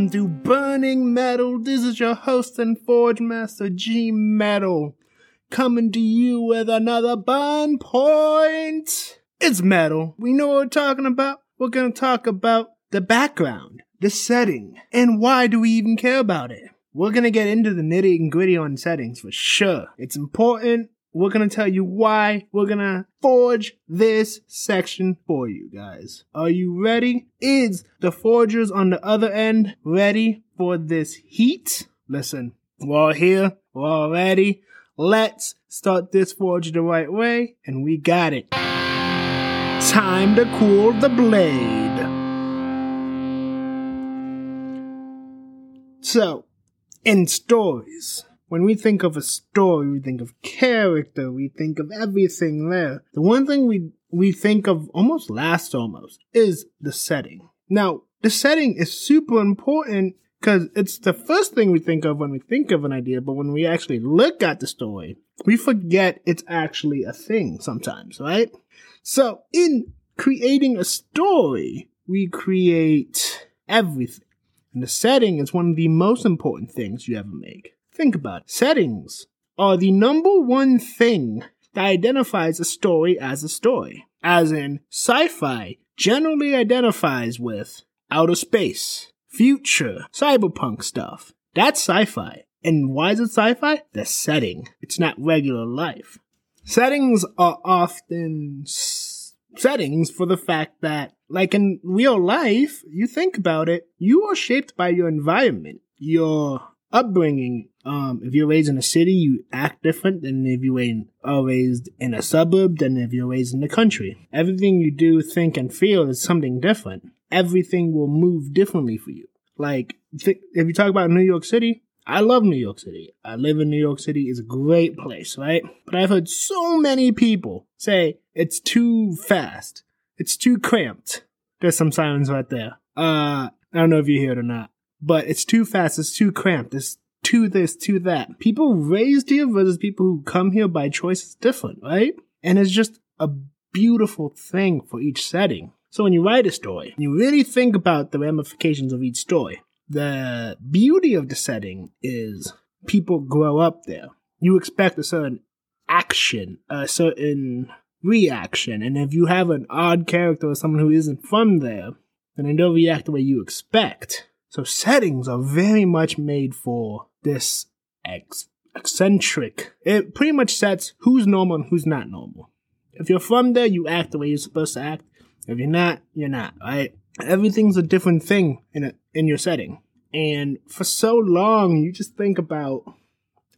Welcome to Burning Metal. This is your host and Forge Master G Metal, coming to you with another burn point. It's metal. We know what we're talking about. We're gonna talk about the background, the setting, and why do we even care about it? We're gonna get into the nitty and gritty on settings for sure. It's important. We're gonna tell you why. We're gonna forge this section for you guys. Are you ready? Is the forgers on the other end ready for this heat? Listen, we're all here. We're all ready. Let's start this forge the right way, and we got it. Time to cool the blade. So, in stories, when we think of a story, we think of character, we think of everything there. The one thing we we think of almost last almost is the setting. Now, the setting is super important because it's the first thing we think of when we think of an idea, but when we actually look at the story, we forget it's actually a thing sometimes, right? So, in creating a story, we create everything. And the setting is one of the most important things you ever make. Think about it. Settings are the number one thing that identifies a story as a story. As in, sci-fi generally identifies with outer space, future, cyberpunk stuff. That's sci-fi. And why is it sci-fi? The setting. It's not regular life. Settings are often s- settings for the fact that, like in real life, you think about it, you are shaped by your environment, your upbringing. Um, if you're raised in a city, you act different than if you are raised in a suburb than if you're raised in the country. Everything you do, think, and feel is something different. Everything will move differently for you. Like, th- if you talk about New York City, I love New York City. I live in New York City. It's a great place, right? But I've heard so many people say it's too fast. It's too cramped. There's some silence right there. Uh, I don't know if you hear it or not, but it's too fast. It's too cramped. It's too this, too that. People raised here versus people who come here by choice is different, right? And it's just a beautiful thing for each setting. So when you write a story, you really think about the ramifications of each story the beauty of the setting is people grow up there. You expect a certain action, a certain reaction, and if you have an odd character or someone who isn't from there, then they don't react the way you expect. So settings are very much made for this ex- eccentric. It pretty much sets who's normal and who's not normal. If you're from there, you act the way you're supposed to act. If you're not, you're not, right? Everything's a different thing in a, in your setting. And for so long, you just think about,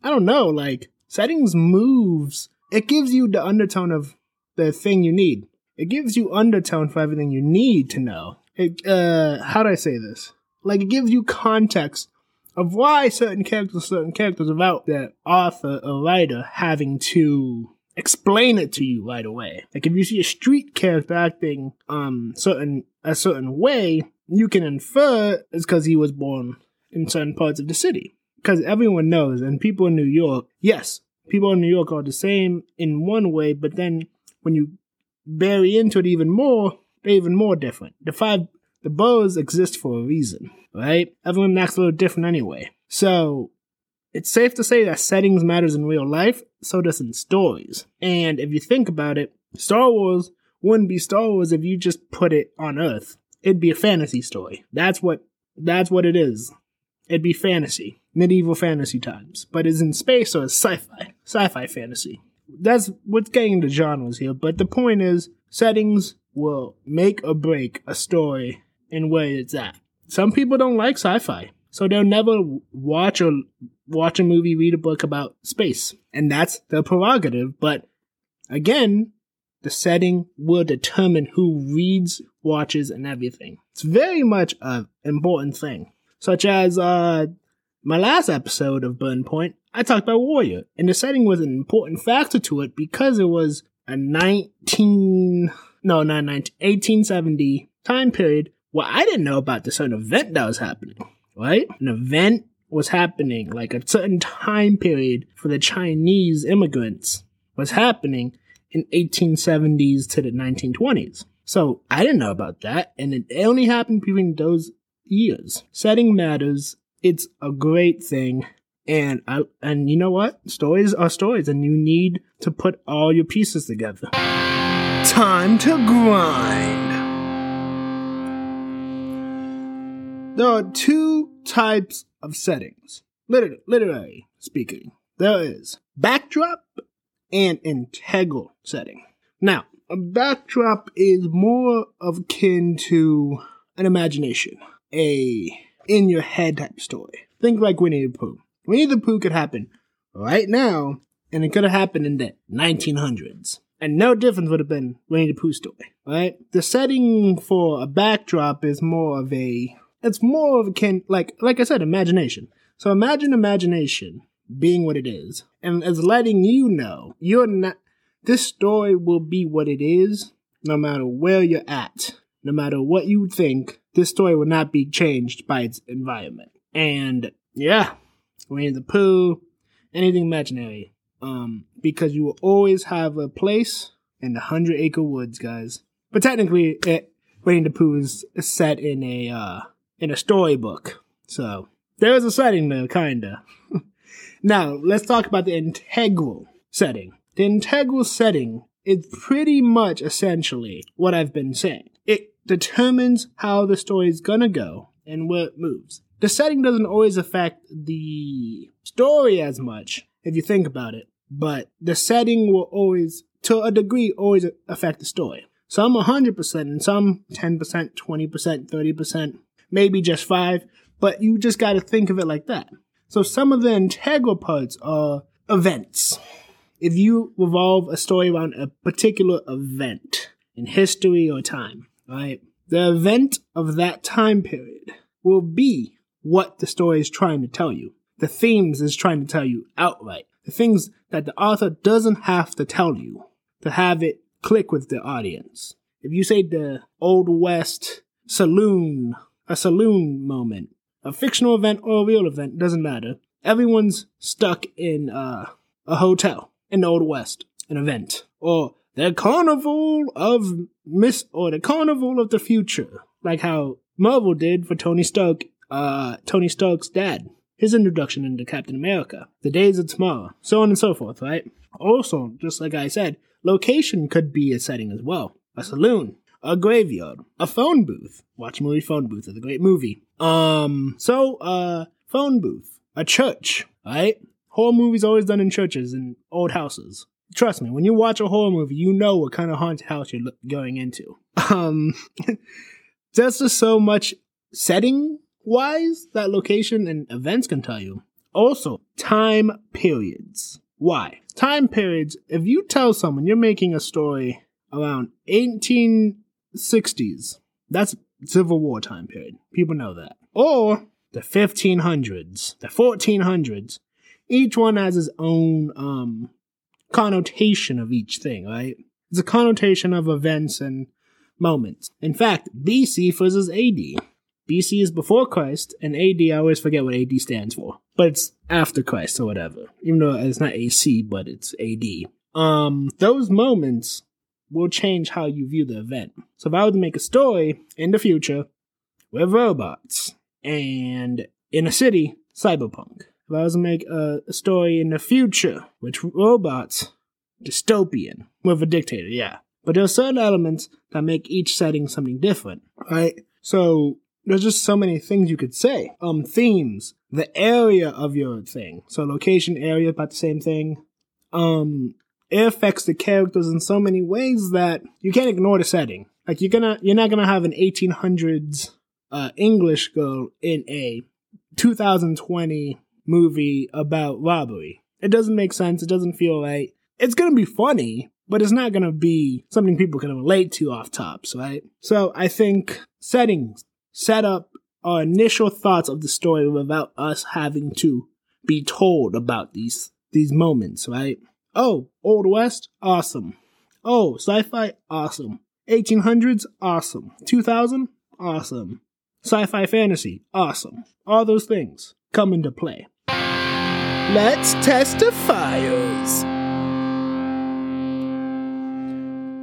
I don't know, like settings moves. It gives you the undertone of the thing you need. It gives you undertone for everything you need to know. It, uh, how do I say this? Like it gives you context of why certain characters, certain characters without the author or writer having to explain it to you right away. Like if you see a street character acting um certain a certain way, you can infer it's because he was born in certain parts of the city. Because everyone knows, and people in New York, yes, people in New York are the same in one way, but then when you bury into it even more, they're even more different. The five, the boroughs exist for a reason, right? Everyone acts a little different anyway. So, it's safe to say that settings matters in real life, so does in stories. And if you think about it, Star Wars wouldn't be Star Wars if you just put it on Earth. It'd be a fantasy story. That's what that's what it is. It'd be fantasy. Medieval fantasy times. But it's in space, so it's sci-fi. Sci-fi fantasy. That's what's getting the genres here. But the point is, settings will make or break a story in where it's at. Some people don't like sci-fi. So they'll never watch or watch a movie, read a book about space. And that's their prerogative. But again, the setting will determine who reads, watches, and everything. It's very much an important thing. Such as, uh, my last episode of Burn Point, I talked about Warrior, and the setting was an important factor to it because it was a 19, no, not 19, 1870 time period where I didn't know about this certain event that was happening, right? An event was happening, like a certain time period for the Chinese immigrants was happening in 1870s to the 1920s. So I didn't know about that, and it only happened between those years. Setting matters. It's a great thing. And I, and you know what? Stories are stories and you need to put all your pieces together. Time to grind. There are two types of settings. Literally, literally speaking. There is backdrop and integral setting. Now, a backdrop is more of akin to an imagination, a in your head type story. Think like Winnie the Pooh. Winnie the Pooh could happen right now, and it could have happened in the 1900s. And no difference would have been Winnie the Pooh story, right? The setting for a backdrop is more of a, it's more of a kin, like, like I said, imagination. So imagine imagination being what it is, and as letting you know you're not, this story will be what it is, no matter where you're at, no matter what you think, this story will not be changed by its environment. And yeah, Winnie the Pooh, anything imaginary. Um, because you will always have a place in the Hundred Acre Woods, guys. But technically, it, Winnie the Pooh is set in a uh, in a storybook, so there is a setting there, kinda. now let's talk about the integral setting. The integral setting is pretty much essentially what I've been saying. It determines how the story is gonna go and where it moves the setting doesn't always affect the story as much if you think about it, but the setting will always, to a degree, always affect the story. Some 100% and some 10%, 20%, 30%, maybe just 5, but you just got to think of it like that. So some of the integral parts are events. If you revolve a story around a particular event in history or time, right? The event of that time period will be what the story is trying to tell you. The themes is trying to tell you outright. The things that the author doesn't have to tell you to have it click with the audience. If you say the Old West saloon, a saloon moment, a fictional event or a real event, doesn't matter. Everyone's stuck in uh, a hotel in the Old West, an event. Or the carnival of Miss, or the carnival of the future, like how Marvel did for Tony Stark uh, Tony Stark's dad, his introduction into Captain America, the days of tomorrow, so on and so forth, right? Also, just like I said, location could be a setting as well. A saloon, a graveyard, a phone booth. Watch movie Phone Booth. It's a great movie. Um, so, uh, phone booth, a church, right? Horror movies always done in churches and old houses. Trust me, when you watch a horror movie, you know what kind of haunted house you're going into. Um, there's just so much setting wise that location and events can tell you. Also, time periods. Why? Time periods, if you tell someone you're making a story around 1860s, that's Civil War time period. People know that. Or the 1500s, the 1400s. Each one has its own um, connotation of each thing, right? It's a connotation of events and moments. In fact, BC versus AD. BC is before Christ, and AD, I always forget what AD stands for. But it's after Christ or whatever. Even though it's not AC, but it's AD. Um, those moments will change how you view the event. So if I were to make a story in the future with robots and in a city, cyberpunk. If I was to make a, story in the future with robots, dystopian, with a dictator, yeah. But there are certain elements that make each setting something different, right? So there's just so many things you could say. Um, themes, the area of your thing. So location, area, about the same thing. Um, it affects the characters in so many ways that you can't ignore the setting. Like you're gonna, you're not gonna have an 1800s uh, English girl in a 2020 movie about robbery. It doesn't make sense. It doesn't feel right. It's gonna be funny, but it's not gonna be something people can relate to off tops, right? So I think settings, set up our initial thoughts of the story without us having to be told about these these moments, right? Oh, Old West, awesome. Oh, sci-fi, awesome. 1800s, awesome. 2000, awesome. Sci-fi fantasy, awesome. All those things come into play. Let's test the fires.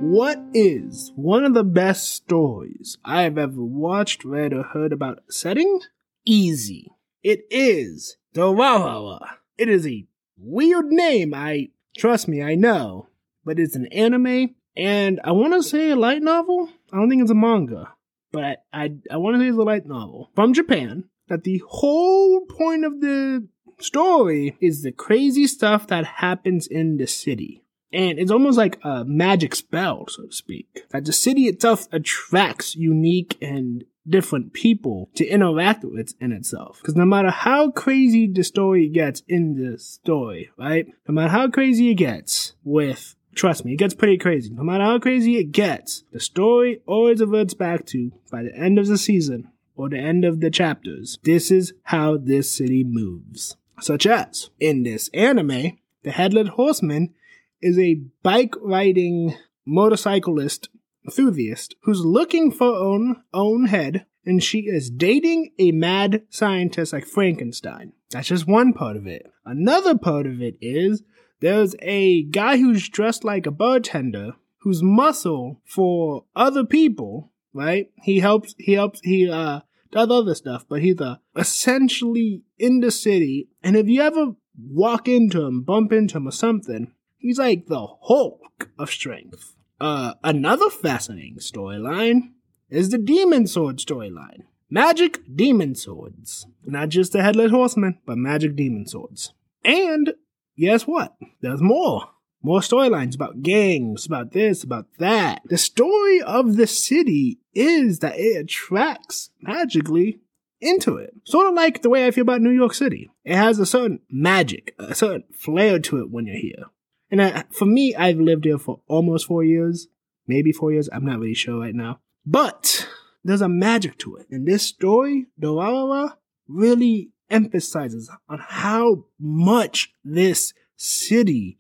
What is one of the best stories I have ever watched, read, or heard about setting? Easy. It is Durarara. It is a weird name, I trust me, I know. But it's an anime, and I want to say a light novel. I don't think it's a manga, but I, I, I want to say it's a light novel from Japan. That the whole point of the story is the crazy stuff that happens in the city. And it's almost like a magic spell, so to speak. That the city itself attracts unique and different people to interact with in itself. Because no matter how crazy the story gets in the story, right? No matter how crazy it gets with, trust me, it gets pretty crazy. No matter how crazy it gets, the story always reverts back to, by the end of the season, or the end of the chapters, this is how this city moves. Such as, in this anime, the Headless Horseman is a bike riding motorcyclist enthusiast who's looking for own own head and she is dating a mad scientist like Frankenstein. That's just one part of it. Another part of it is there's a guy who's dressed like a bartender who's muscle for other people, right? He helps he helps he uh does other stuff, but he's uh, essentially in the city. And if you ever walk into him, bump into him or something, He's like the Hulk of strength. Uh, another fascinating storyline is the Demon Sword storyline. Magic demon swords. Not just the Headless Horseman, but magic demon swords. And guess what? There's more. More storylines about gangs, about this, about that. The story of the city is that it attracts magically into it. Sort of like the way I feel about New York City. It has a certain magic, a certain flair to it when you're here. And I, for me, I've lived here for almost four years, maybe four years. I'm not really sure right now. But there's a magic to it. And this story, Durarara, really emphasizes on how much this city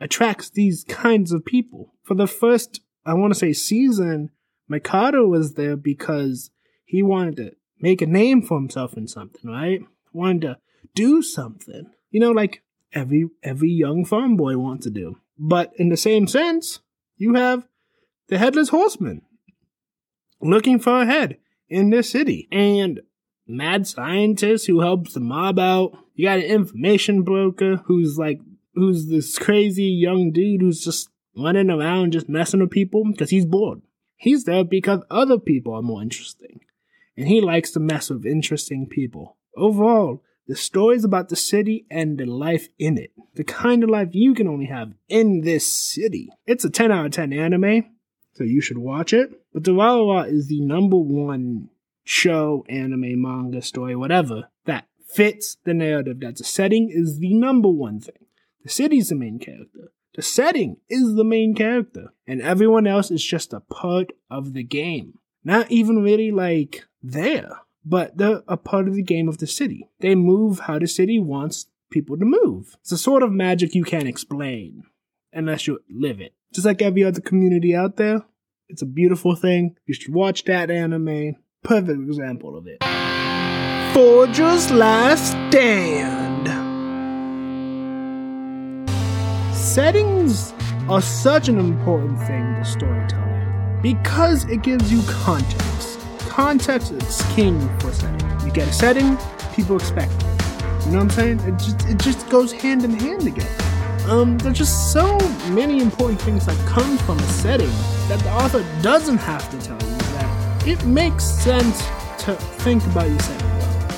attracts these kinds of people. For the first, I want to say season, Mikado was there because he wanted to make a name for himself in something, right? Wanted to do something. You know, like every every young farm boy wants to do. But in the same sense, you have the headless horseman looking for a head in this city. And mad scientist who helps the mob out. You got an information broker who's like who's this crazy young dude who's just running around just messing with people because he's bored. He's there because other people are more interesting. And he likes to mess with interesting people. Overall, the stories about the city and the life in it. The kind of life you can only have in this city. It's a 10 out of 10 anime, so you should watch it. But Durarara is the number one show, anime, manga, story, whatever, that fits the narrative. That the setting is the number one thing. The city's the main character. The setting is the main character. And everyone else is just a part of the game. Not even really like there but they're a part of the game of the city. They move how the city wants people to move. It's a sort of magic you can't explain unless you live it. Just like every other community out there, it's a beautiful thing. You should watch that anime. Perfect example of it. Forger's Last Stand. Settings are such an important thing to storytelling because it gives you context context is king for setting. You get a setting, people expect it. You know what I'm saying? It just it just goes hand in hand together. Um, there's just so many important things that come from a setting that the author doesn't have to tell you that it makes sense to think about your setting.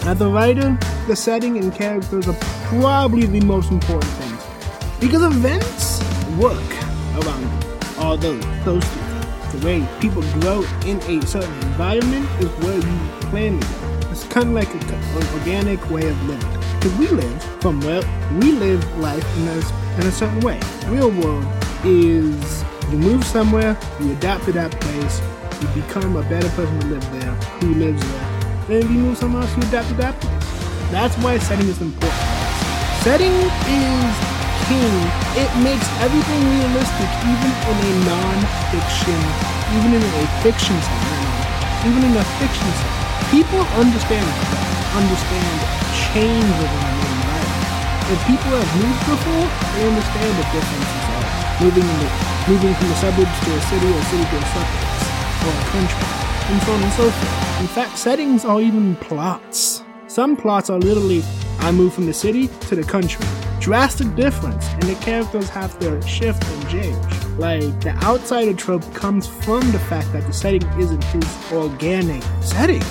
As a writer, the setting and characters are probably the most important things because events work around all those those two the way people grow in a certain environment is where you plan to go. It's kind of like a, an organic way of living. Because we live from where we live life in a, in a certain way. Real world is you move somewhere, you adapt to that place, you become a better person to live there, who lives there. Then if you move somewhere else, you adapt to that place. That's why setting is important. Setting is it makes everything realistic, even in a non-fiction, even in a fiction setting, even in a fiction setting. People understand understand change within environment. If people have moved before, they understand the differences of moving in the moving from the suburbs to a city or city to a suburbs or a country, and so on and so forth. In fact, settings are even plots. Some plots are literally I move from the city to the country. Drastic difference, and the characters have to shift and change. Like, the outsider trope comes from the fact that the setting isn't his organic setting.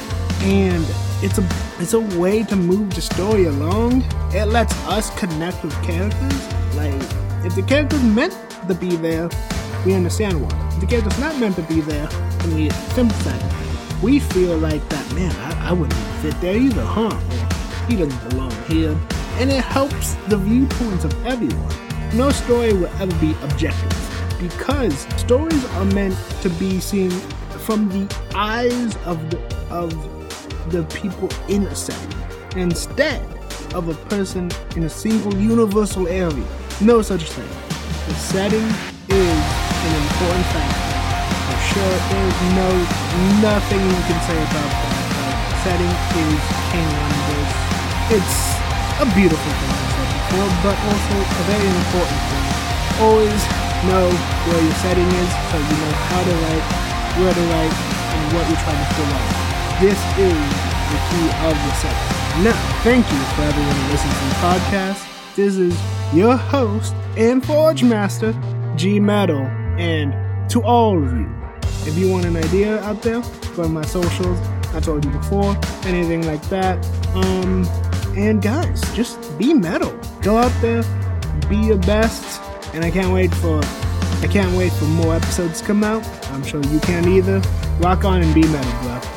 And it's a it's a way to move the story along. It lets us connect with characters. Like, if the character's meant to be there, we understand why. If the character's not meant to be there, then we sympathize. We feel like that, man, I, I wouldn't fit there either, huh? Or he doesn't belong here. And it helps the viewpoints of everyone. No story will ever be objective because stories are meant to be seen from the eyes of the of the people in a setting instead of a person in a single universal area. No such thing. The setting is an important factor. For sure, there's no nothing you can say about that. The setting is king on this. It's a beautiful thing I said before, but also a very important thing. Always know where your setting is so you know how to write, where to write, and what you're trying to pull off. This is the key of the setting. Now, thank you for everyone who listens to the podcast. This is your host and Forge Master, G Metal, and to all of you, if you want an idea out there, go to my socials. I told you before, anything like that. Um, and guys, just be metal. Go out there, be your best, and I can't wait for I can't wait for more episodes to come out. I'm sure you can't either. Rock on and be metal, bro.